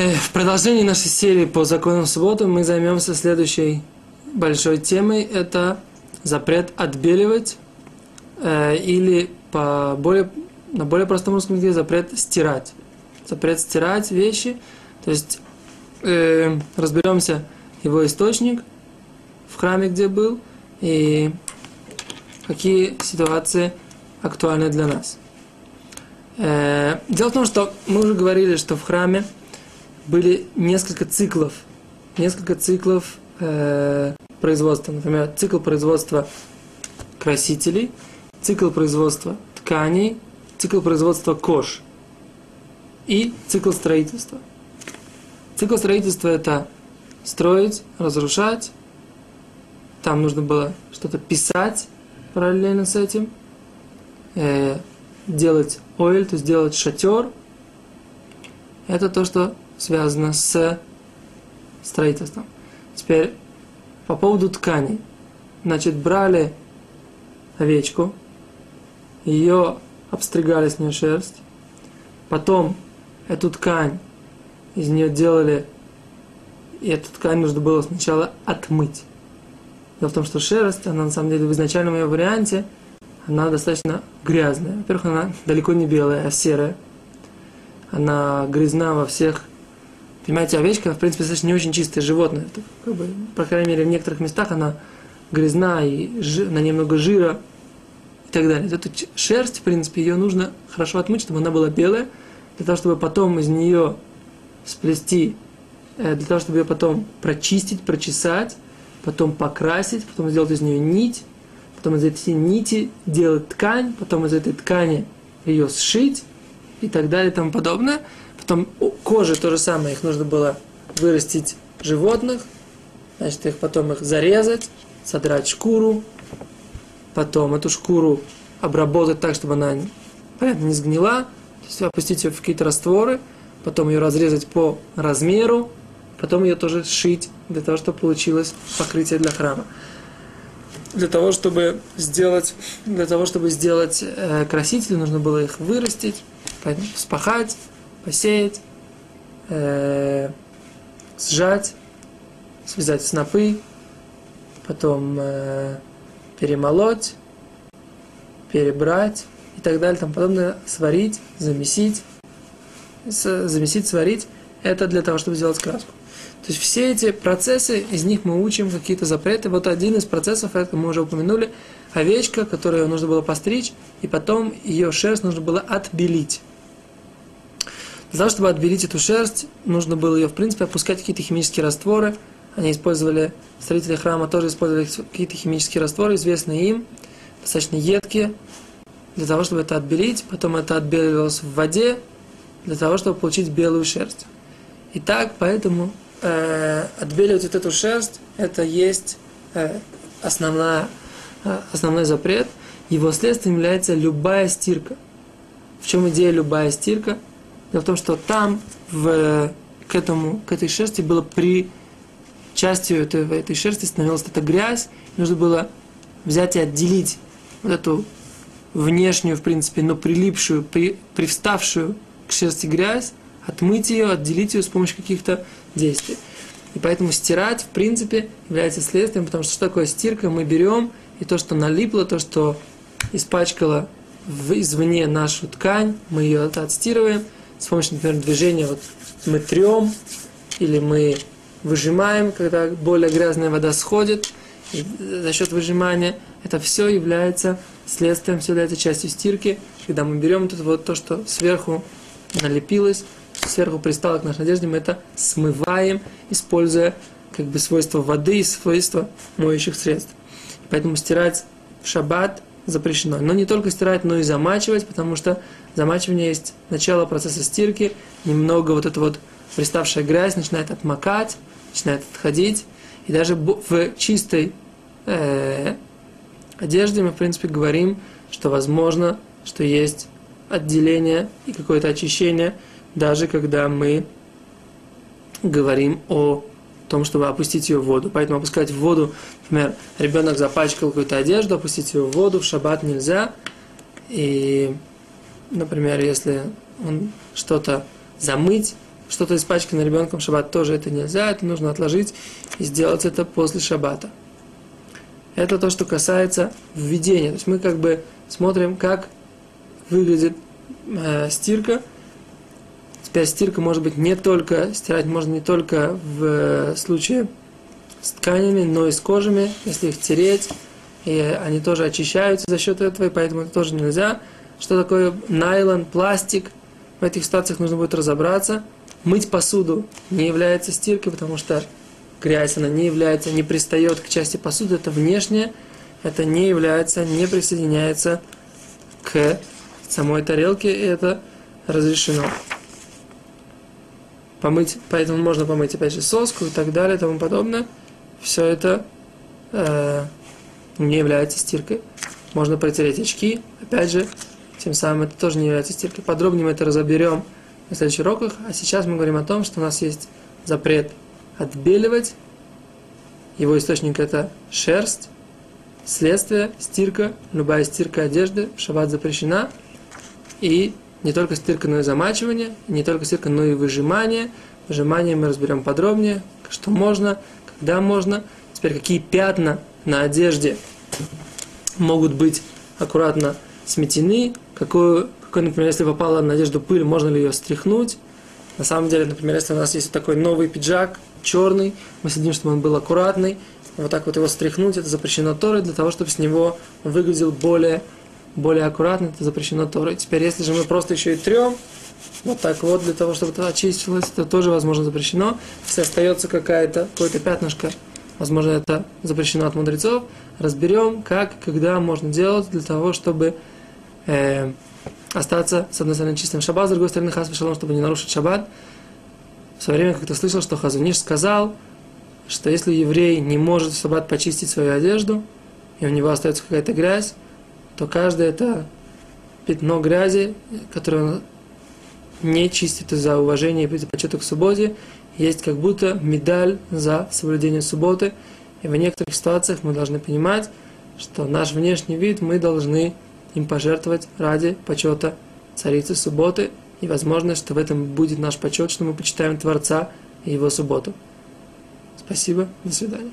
Э, в продолжении нашей серии по законам субботы мы займемся следующей большой темой. Это запрет отбеливать э, или по более, на более простом русском языке запрет стирать. Запрет стирать вещи. То есть э, разберемся его источник в храме, где был, и какие ситуации актуальны для нас. Э, дело в том, что мы уже говорили, что в храме были несколько циклов, несколько циклов э, производства. Например, цикл производства красителей, цикл производства тканей, цикл производства кож и цикл строительства. Цикл строительства – это строить, разрушать. Там нужно было что-то писать параллельно с этим. Э, делать ойл, то есть делать шатер. Это то, что связано с строительством. Теперь по поводу тканей. Значит, брали овечку, ее обстригали с нее шерсть, потом эту ткань из нее делали, и эту ткань нужно было сначала отмыть. Дело в том, что шерсть, она на самом деле в изначальном ее варианте, она достаточно грязная. Во-первых, она далеко не белая, а серая. Она грязна во всех Понимаете, овечка, в принципе, достаточно не очень чистое животное. Это, как бы, по крайней мере, в некоторых местах она грязна, и жи, на ней много жира и так далее. Эту шерсть, в принципе, ее нужно хорошо отмыть, чтобы она была белая, для того, чтобы потом из нее сплести, э, для того, чтобы ее потом прочистить, прочесать, потом покрасить, потом сделать из нее нить, потом из этой нити делать ткань, потом из этой ткани ее сшить и так далее и тому подобное – Потом кожи то же самое, их нужно было вырастить животных, значит, их потом их зарезать, содрать шкуру, потом эту шкуру обработать так, чтобы она, понятно, не сгнила, то есть опустить ее в какие-то растворы, потом ее разрезать по размеру, потом ее тоже сшить, для того, чтобы получилось покрытие для храма. Для того, чтобы сделать, для того, чтобы сделать э, красители, нужно было их вырастить, спахать, посеять, э, сжать, связать снопы, потом э, перемолоть, перебрать и так далее, там подобное, сварить, замесить, с, замесить, сварить, это для того, чтобы сделать краску. То есть все эти процессы, из них мы учим какие-то запреты. Вот один из процессов, это мы уже упомянули, овечка, которую нужно было постричь, и потом ее шерсть нужно было отбелить. Для того, чтобы отбелить эту шерсть, нужно было ее, в принципе, опускать в какие-то химические растворы. Они использовали, строители храма тоже использовали какие-то химические растворы, известные им, достаточно едкие, для того, чтобы это отбелить. Потом это отбеливалось в воде, для того, чтобы получить белую шерсть. Итак, поэтому э, отбеливать вот эту шерсть, это есть э, основная, э, основной запрет. Его следствием является любая стирка. В чем идея любая стирка – Дело в том, что там в, к, этому, к этой шерсти было при частью этой, этой шерсти становилась эта грязь, нужно было взять и отделить вот эту внешнюю, в принципе, но прилипшую, при, привставшую к шерсти грязь, отмыть ее, отделить ее с помощью каких-то действий. И поэтому стирать, в принципе, является следствием, потому что что такое стирка? Мы берем и то, что налипло, то, что испачкало извне нашу ткань, мы ее отстирываем – с помощью, например, движения вот мы трем или мы выжимаем, когда более грязная вода сходит, и за счет выжимания это все является следствием, все является частью стирки, когда мы берем тут вот то, что сверху налепилось, сверху пристало к нашей одежде, мы это смываем, используя как бы свойства воды и свойства моющих средств. Поэтому стирать в шаббат запрещено. Но не только стирать, но и замачивать, потому что замачивание есть начало процесса стирки, немного вот эта вот приставшая грязь начинает отмокать, начинает отходить. И даже в чистой э, одежде мы, в принципе, говорим, что возможно, что есть отделение и какое-то очищение, даже когда мы говорим о том, чтобы опустить ее в воду. Поэтому опускать в воду, например, ребенок запачкал какую-то одежду, опустить ее в воду в шаббат нельзя. И, например, если он что-то замыть, что-то испачкано ребенком шаббат, тоже это нельзя, это нужно отложить и сделать это после шаббата. Это то, что касается введения. То есть мы как бы смотрим, как выглядит э, стирка. Теперь стирка может быть не только, стирать можно не только в э, случае с тканями, но и с кожами, если их тереть, и они тоже очищаются за счет этого, и поэтому это тоже нельзя. Что такое найлон, пластик? В этих ситуациях нужно будет разобраться. Мыть посуду не является стиркой, потому что грязь, она не является, не пристает к части посуды, это внешнее, это не является, не присоединяется к самой тарелке, и это разрешено. Помыть, поэтому можно помыть опять же соску и так далее и тому подобное. Все это э, не является стиркой. Можно протереть очки, опять же, тем самым это тоже не является стиркой. Подробнее мы это разоберем на следующих уроках, а сейчас мы говорим о том, что у нас есть запрет отбеливать. Его источник это шерсть. Следствие, стирка, любая стирка одежды в шаббат запрещена. И не только стирка, но и замачивание, не только стирка, но и выжимание. Выжимание мы разберем подробнее, что можно, когда можно. Теперь какие пятна на одежде могут быть аккуратно сметены, какую, какой, например, если попала на одежду пыль, можно ли ее стряхнуть. На самом деле, например, если у нас есть такой новый пиджак, черный, мы следим, чтобы он был аккуратный, вот так вот его стряхнуть, это запрещено Торой, для того, чтобы с него выглядел более, более аккуратно, это запрещено Торой. Теперь, если же мы просто еще и трем, вот так вот, для того, чтобы это очистилось, это тоже, возможно, запрещено. Если остается какая-то, какое-то пятнышко, возможно, это запрещено от мудрецов, разберем, как и когда можно делать для того, чтобы э, остаться, с одной стороны, чистым шаббат, с другой стороны, хас шалом, чтобы не нарушить шаббат. В свое время как-то слышал, что Хазуниш сказал, что если еврей не может в шаббат почистить свою одежду, и у него остается какая-то грязь, то каждое это пятно грязи, которое он не чистит из-за уважения и почета к субботе, есть как будто медаль за соблюдение субботы. И в некоторых ситуациях мы должны понимать, что наш внешний вид мы должны им пожертвовать ради почета царицы субботы, и возможно, что в этом будет наш почет, что мы почитаем Творца и его субботу. Спасибо, до свидания.